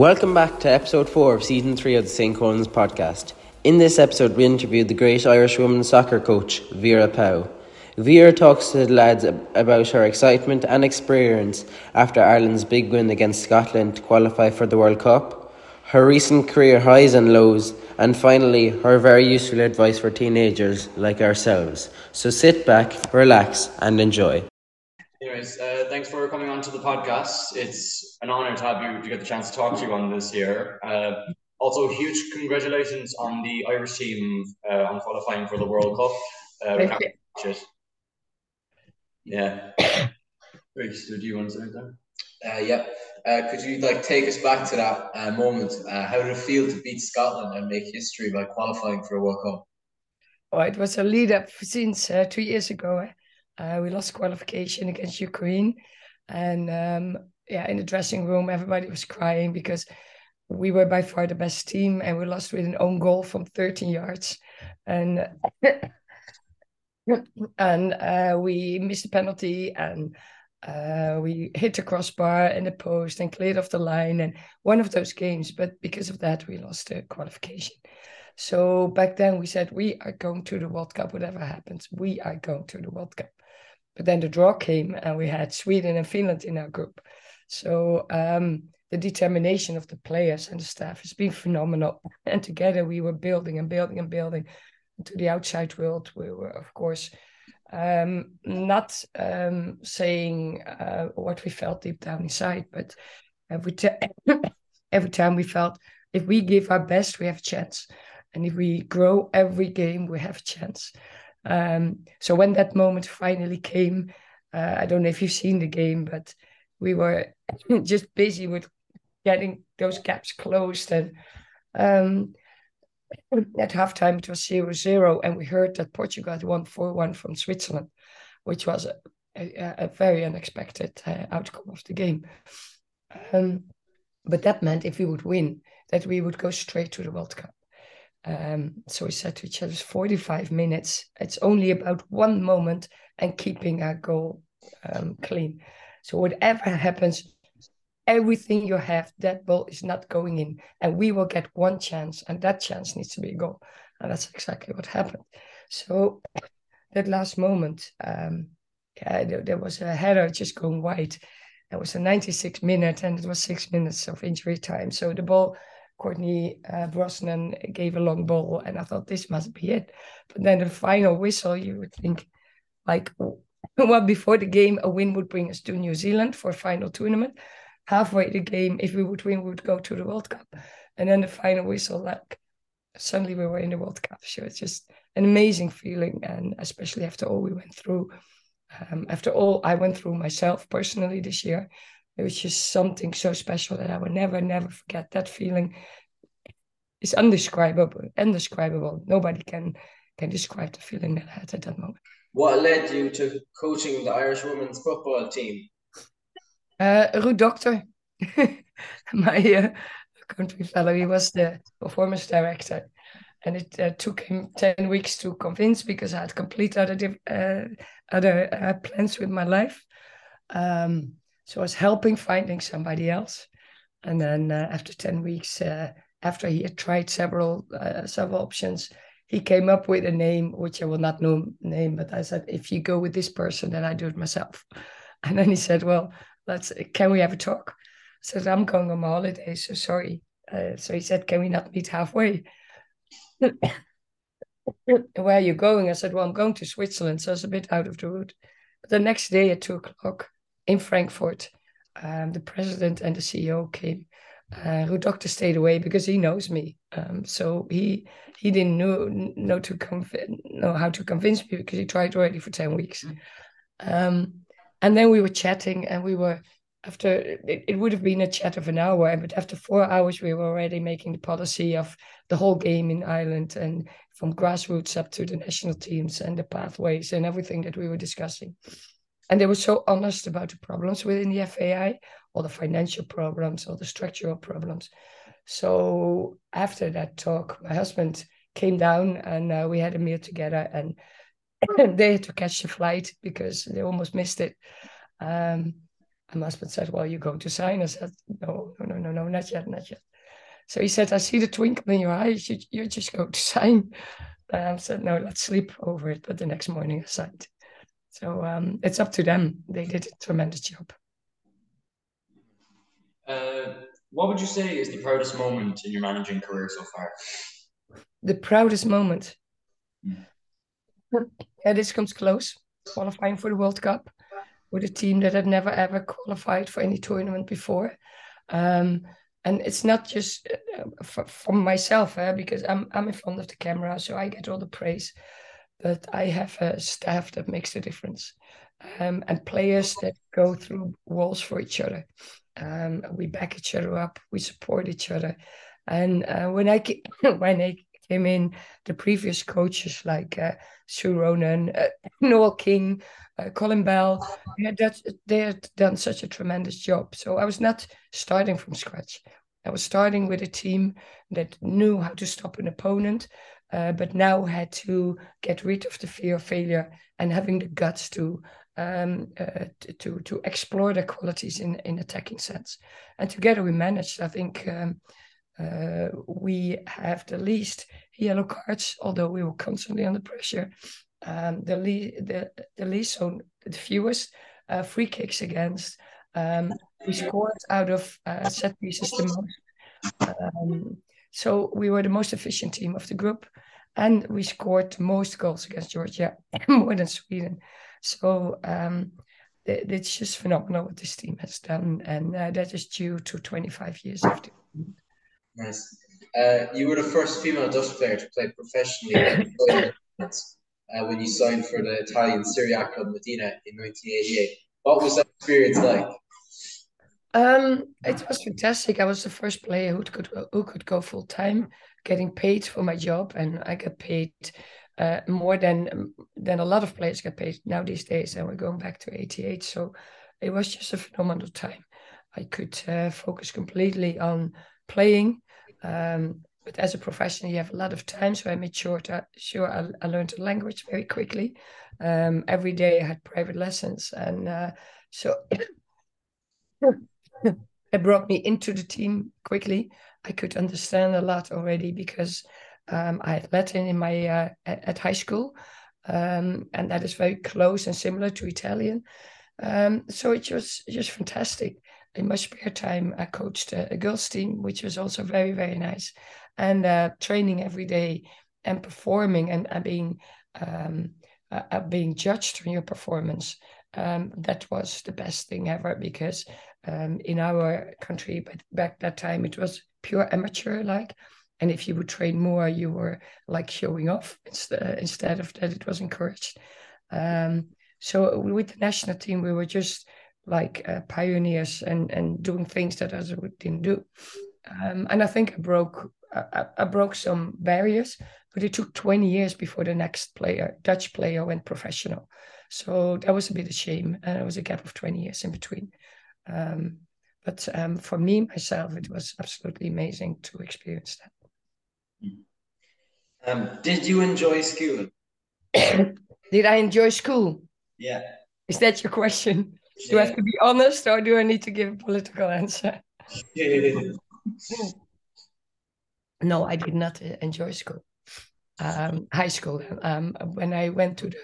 Welcome back to episode 4 of season 3 of the St. Colman's podcast. In this episode, we interviewed the great Irish women's soccer coach, Vera Pauw. Vera talks to the lads about her excitement and experience after Ireland's big win against Scotland to qualify for the World Cup, her recent career highs and lows, and finally, her very useful advice for teenagers like ourselves. So sit back, relax, and enjoy. Anyways, uh, thanks for coming on to the podcast. It's an honor to have you to get the chance to talk to you on this year. Uh, also, huge congratulations on the Irish team uh, on qualifying for the World Cup. Uh, Thank you. Yeah. Great. So do you want to say that? Uh, yeah. Uh, could you like take us back to that uh, moment? Uh, how did it feel to beat Scotland and make history by qualifying for a World Cup? Oh, it was a lead up since uh, two years ago. Uh, we lost qualification against Ukraine, and um, yeah, in the dressing room, everybody was crying because we were by far the best team, and we lost with an own goal from 13 yards, and and uh, we missed a penalty, and uh, we hit the crossbar and the post and cleared off the line, and one of those games. But because of that, we lost the qualification. So back then we said we are going to the World Cup, whatever happens, we are going to the World Cup. But then the draw came, and we had Sweden and Finland in our group. So um, the determination of the players and the staff has been phenomenal. And together we were building and building and building to the outside world. We were, of course, um, not um, saying uh, what we felt deep down inside, but every, t- every time we felt if we give our best, we have a chance. And if we grow every game, we have a chance. Um, so when that moment finally came, uh, I don't know if you've seen the game, but we were just busy with getting those gaps closed. And um, at halftime, it was 0 0, and we heard that Portugal had won 4 1 from Switzerland, which was a, a, a very unexpected uh, outcome of the game. Um, but that meant if we would win, that we would go straight to the World Cup. Um, so we said to each other, 45 minutes. It's only about one moment and keeping our goal um, clean. So whatever happens, everything you have, that ball is not going in. And we will get one chance, and that chance needs to be a goal. And that's exactly what happened. So that last moment, um, yeah, there, there was a header just going wide. It was a 96 minute, and it was six minutes of injury time. So the ball Courtney uh, Brosnan gave a long ball, and I thought this must be it. But then the final whistle, you would think, like, well, before the game, a win would bring us to New Zealand for a final tournament. Halfway the game, if we would win, we would go to the World Cup. And then the final whistle, like, suddenly we were in the World Cup. So it's just an amazing feeling, and especially after all we went through. Um, after all I went through myself personally this year, it was just something so special that I will never, never forget. That feeling is indescribable. Indescribable. Nobody can can describe the feeling that I had at that moment. What led you to coaching the Irish women's football team? Uh, Ruud Dokter, my uh, country fellow, he was the performance director. And it uh, took him 10 weeks to convince because I had complete other, uh, other uh, plans with my life. Um, so I was helping finding somebody else. And then uh, after 10 weeks, uh, after he had tried several uh, several options, he came up with a name, which I will not know name, but I said, if you go with this person, then I do it myself. And then he said, well, let's, can we have a talk? I said, I'm going on my holiday, so sorry. Uh, so he said, can we not meet halfway? Where are you going? I said, well, I'm going to Switzerland, so it's a bit out of the route. But the next day at two o'clock, in Frankfurt, um, the president and the CEO came. Uh, Ruud Dokter stayed away because he knows me. Um, so he he didn't know know to conv- know how to convince me because he tried already for ten weeks. Um, and then we were chatting, and we were after it, it would have been a chat of an hour, but after four hours we were already making the policy of the whole game in Ireland and from grassroots up to the national teams and the pathways and everything that we were discussing. And they were so honest about the problems within the FAI, all the financial problems, all the structural problems. So after that talk, my husband came down and uh, we had a meal together and they had to catch the flight because they almost missed it. Um, And my husband said, Well, you're going to sign. I said, No, no, no, no, no, not yet, not yet. So he said, I see the twinkle in your eyes. You, you're just going to sign. And I said, No, let's sleep over it. But the next morning I signed. So um, it's up to them. They did a tremendous job. Uh, what would you say is the proudest moment in your managing career so far? The proudest moment. Mm. Yeah, this comes close. Qualifying for the World Cup with a team that had never ever qualified for any tournament before. Um, and it's not just uh, for, for myself, eh, because I'm I'm in front of the camera, so I get all the praise. But I have a staff that makes the difference, um, and players that go through walls for each other. Um, we back each other up, we support each other, and uh, when I when I came in, the previous coaches like uh, Sue Ronan, uh, Noel King, uh, Colin Bell, had, that, they had done such a tremendous job. So I was not starting from scratch. I was starting with a team that knew how to stop an opponent, uh, but now had to get rid of the fear of failure and having the guts to um, uh, to to explore their qualities in in attacking sense. And together we managed. I think um, uh, we have the least yellow cards, although we were constantly under pressure. Um, the, le- the the least, so the fewest uh, free kicks against. Um, we scored out of uh, set pieces the most. So we were the most efficient team of the group, and we scored most goals against Georgia, more than Sweden. So um, it, it's just phenomenal what this team has done, and uh, that is due to 25 years of development. Nice. Uh, you were the first female Dutch player to play professionally uh, when you signed for the Italian Serie A club Modena in 1988. What was that experience like? Um, it was fantastic. I was the first player who could who could go full time, getting paid for my job, and I got paid uh, more than than a lot of players get paid now these days. And we're going back to '88, so it was just a phenomenal time. I could uh, focus completely on playing. Um, but as a professional, you have a lot of time, so I made sure to, sure I, I learned the language very quickly. Um, every day I had private lessons, and uh, so it brought me into the team quickly. I could understand a lot already because um, I had Latin in my uh, at, at, high school, um, and that is very close and similar to Italian. Um, so it was just fantastic in my spare time, I coached a, a girls' team, which was also very, very nice. And uh, training every day and performing and, and being um, uh, uh, being judged on your performance. Um, that was the best thing ever because um, in our country, but back that time, it was pure amateur like. And if you would train more, you were like showing off instead, of that, it was encouraged. Um, so with the national team, we were just like uh, pioneers and and doing things that others didn't do. Um, and I think I broke I, I, broke some barriers, but it took 20 years before the next player, Dutch player, went professional. So that was a bit of shame, and it was a gap of 20 years in between. Um, but um, for me myself, it was absolutely amazing to experience that. Um, did you enjoy school? did I enjoy school? Yeah. Is that your question? Do I have to be honest or do I need to give a political answer? no, I did not enjoy school. Um, high school. Um, when I went to the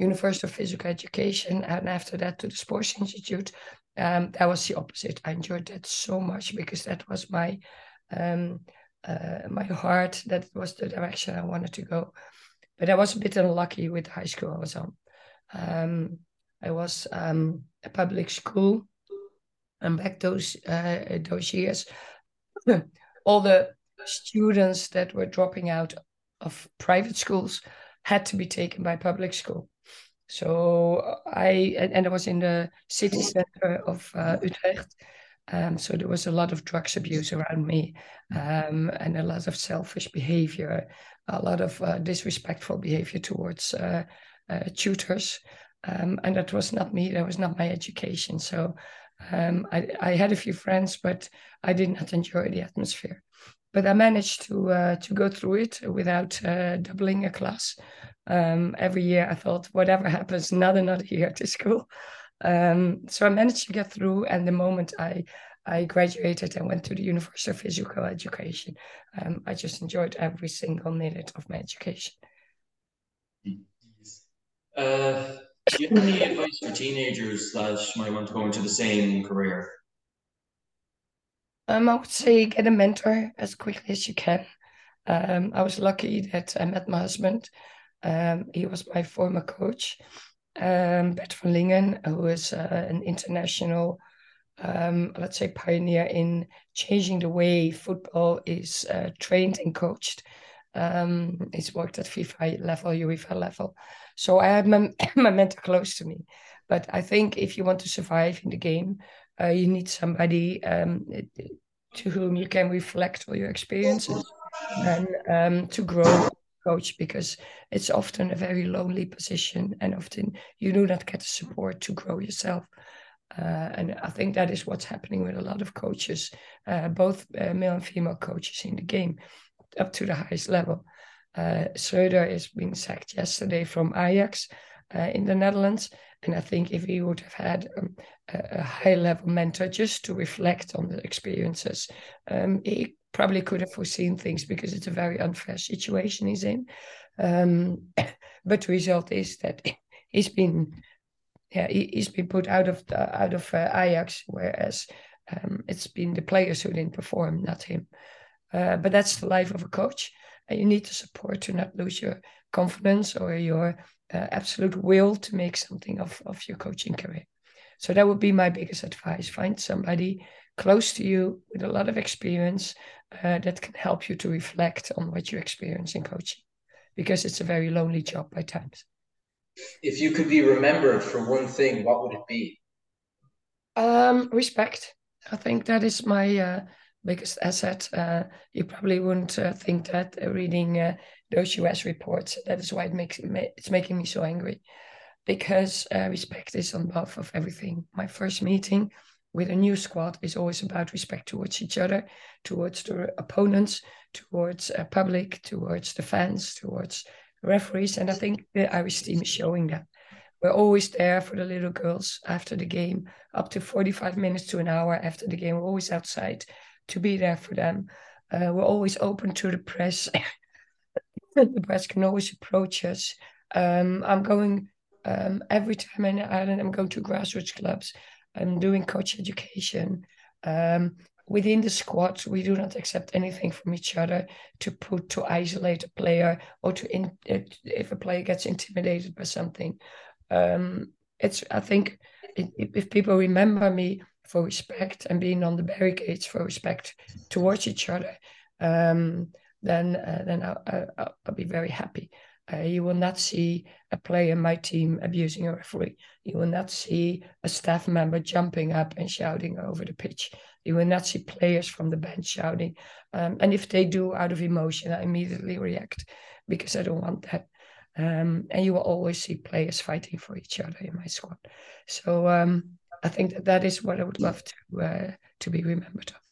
University of Physical Education and after that to the Sports Institute, um, that was the opposite. I enjoyed that so much because that was my um, uh, my heart. That was the direction I wanted to go. But I was a bit unlucky with the high school I was on. Um, I was um, a public school, and back those uh, those years, all the students that were dropping out of private schools had to be taken by public school. So I and, I was in the city center of uh, Utrecht. Um, so there was a lot of drugs abuse around me, um, and a lot of selfish behavior, a lot of uh, disrespectful behavior towards uh, uh tutors. Um, and that was not me, that was not my education. So um, I, I, had a few friends, but I did not enjoy the atmosphere. But I managed to uh, to go through it without uh, doubling a class. Um, every year, I thought, whatever happens, not another year to school. Um, so I managed to get through, and the moment I I graduated and went to the University of Physical Education, um, I just enjoyed every single minute of my education. Uh, do you have any advice for teenagers that might want to go into the same career? Um, I would say get a mentor as quickly as you can. Um, I was lucky that I met my husband. Um, he was my former coach, um, Bert van Lingen, who is uh, an international, um, let's say, pioneer in changing the way football is uh, trained and coached. Um, he's worked at FIFA level, UEFA level. So I have my, my mentor close to me. But I think if you want to survive in the game, uh, you need somebody um, to whom you can reflect all your experiences and um, to grow coach because it's often a very lonely position and often you do not get the support to grow yourself uh, and I think that is what's happening with a lot of coaches, uh, both uh, male and female coaches in the game, up to the highest level. Uh, Schreuder is being sacked yesterday from Ajax uh, in the Netherlands. And I think if he would have had um, a, a, high level mentor just to reflect on the experiences, um, he probably could have foreseen things because it's a very unfair situation he's in. Um, but the result is that he's been, yeah, he, has been put out of the, out of uh, Ajax, whereas um, it's been the players who didn't perform, not him. Uh, but that's the life of a coach. And you need the support to not lose your confidence or your uh, absolute will to make something of, of your coaching career. So that would be my biggest advice. Find somebody close to you with a lot of experience uh, that can help you to reflect on what you experience in coaching because it's a very lonely job by times. If you could be remembered for one thing, what would it be? Um, respect. I think that is my uh, biggest asset. Uh, you probably wouldn't uh, think that reading uh, those US reports. That is why it makes it's making me so angry, because uh, respect is on top of everything. My first meeting with a new squad is always about respect towards each other, towards the opponents, towards a public, towards the fans, towards referees, and I think the Irish team is showing that. We're always there for the little girls after the game, up to 45 minutes to an hour after the game. We're always outside to be there for them. Uh, we're always open to the press. the press can always approach us. Um, I'm going um, every time in Ireland. I'm going to grassroots clubs. I'm doing coach education. Um, within the squad, we do not accept anything from each other to put to isolate a player or to in, if a player gets intimidated by something. Um, it's I think if people remember me for respect and being on the barricades for respect towards each other, um, then uh, then I'll, I'll, I'll, be very happy. Uh, you will not see a player in my team abusing a referee. You will not see a staff member jumping up and shouting over the pitch. You will not see players from the bench shouting. Um, and if they do out of emotion, I immediately react because I don't want that. Um, and you will always see players fighting for each other in my squad. So um, I think that that is what I would love to uh, to be remembered of.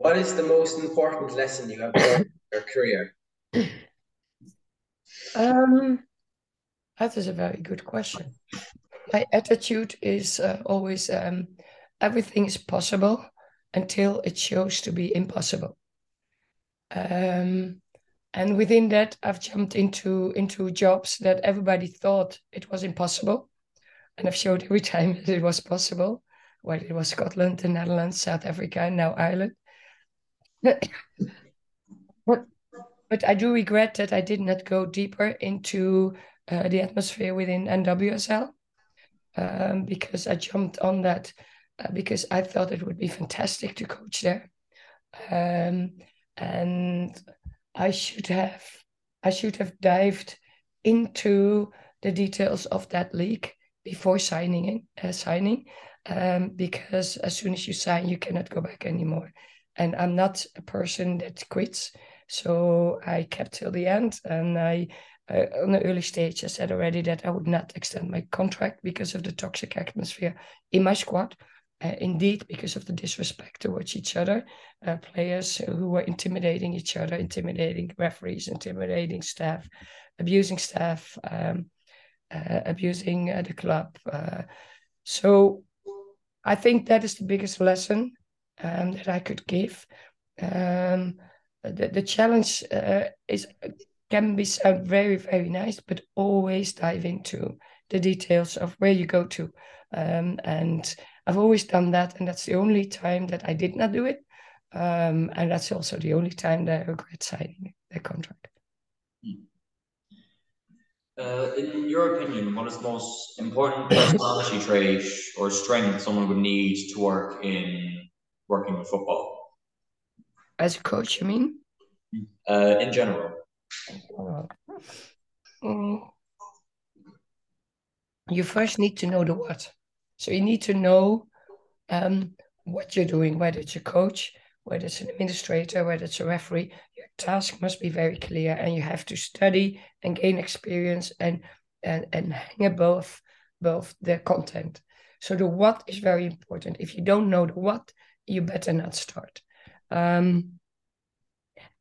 What is the most important lesson you have learned in your career? Um, that is a very good question. My attitude is uh, always um, everything is possible until it shows to be impossible. Um, and within that, I've jumped into into jobs that everybody thought it was impossible, and I've showed every time that it was possible. Whether it was Scotland, the Netherlands, South Africa, and now Ireland. but, but I do regret that I did not go deeper into uh, the atmosphere within NWSL um, because I jumped on that uh, because I thought it would be fantastic to coach there. Um, and I should have I should have dived into the details of that league before signing in, uh, signing um, because as soon as you sign you cannot go back anymore and i'm not a person that quits so i kept till the end and i uh, on the early stage i said already that i would not extend my contract because of the toxic atmosphere in my squad uh, indeed because of the disrespect towards each other uh, players who were intimidating each other intimidating referees intimidating staff abusing staff um, uh, abusing uh, the club. Uh, so I think that is the biggest lesson um, that I could give. Um, the, the challenge uh, is can be sound very very nice, but always dive into the details of where you go to. Um, and I've always done that, and that's the only time that I did not do it. Um, and that's also the only time that I regret signing the contract. Uh, in your opinion, what is the most important personality trait or strength someone would need to work in working with football? As a coach, you mean? Uh, in general. Mm. You first need to know the what. So you need to know um, what you're doing, whether it's a coach, whether it's an administrator, whether it's a referee. Your task must be very clear, and you have to study and gain experience and and and hang above both the content. So the what is very important. If you don't know the what, you better not start. Um,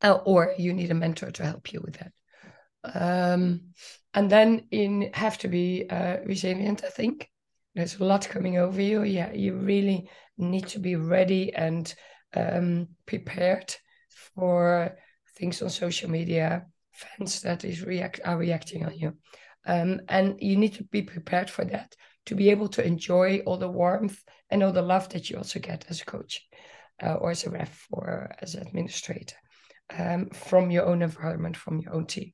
uh, or you need a mentor to help you with that. Um, and then you have to be uh, resilient, I think. There's a lot coming over you. Yeah, you really need to be ready and um, prepared for things on social media, fans that is react are reacting on you. Um, and you need to be prepared for that to be able to enjoy all the warmth and all the love that you also get as a coach uh, or as a ref or as an administrator um, from your own environment, from your own team.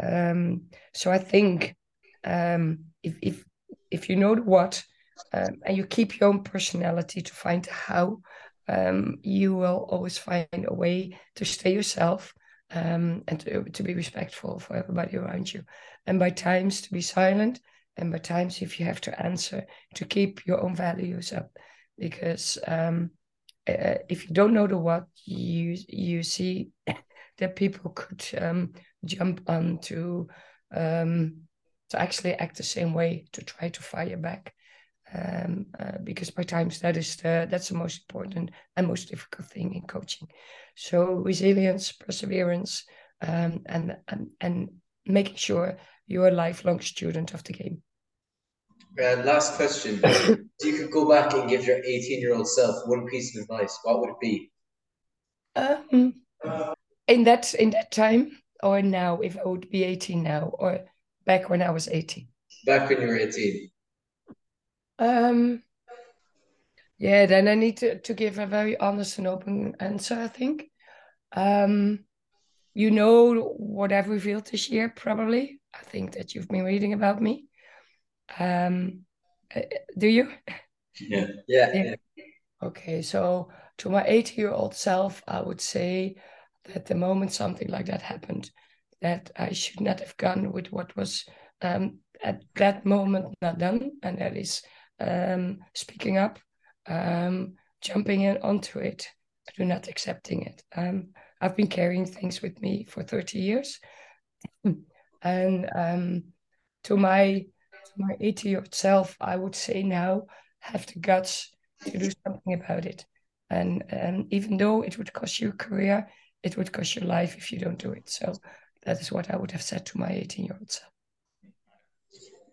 Um, so I think um, if if if you know the what um, and you keep your own personality to find how, um, you will always find a way to stay yourself um, and to, to be respectful for everybody around you. And by times to be silent, and by times if you have to answer, to keep your own values up, because um, uh, if you don't know the what, you you see that people could um, jump on to um, to actually act the same way to try to fire back. Um, uh, because by times that is the that's the most important and most difficult thing in coaching. So resilience, perseverance, um, and, and and making sure you're a lifelong student of the game. Uh, last question. if you could go back and give your 18 year old self one piece of advice, what would it be? Um, in that in that time, or now, if I would be 18 now, or back when I was 18? Back when you were 18. Um, yeah, then I need to, to give a very honest and open answer, I think. Um, you know what I've revealed this year, probably. I think that you've been reading about me. Um, uh, do you? Yeah. Yeah. yeah. Okay, so to my 80 year old self, I would say that the moment something like that happened, that I should not have gone with what was um, at that moment not done, and that is um, speaking up, um, jumping in onto it, do not accepting it. Um, I've been carrying things with me for 30 years. and um, to my to my 80 year old self, I would say now have the guts to do something about it. And, and even though it would cost you a career, it would cost your life if you don't do it. So that is what I would have said to my 18 year old self.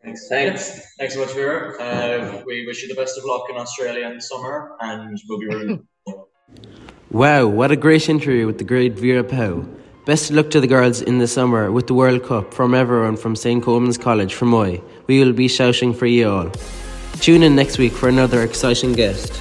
Thanks. Thanks. Thanks so much, Vera. Uh, we wish you the best of luck in Australia in summer, and we'll be rooting. wow, what a great interview with the great Vera Pauw. Best of luck to the girls in the summer with the World Cup from everyone from St. Colman's College, Fermoy. We will be shouting for you all. Tune in next week for another exciting guest.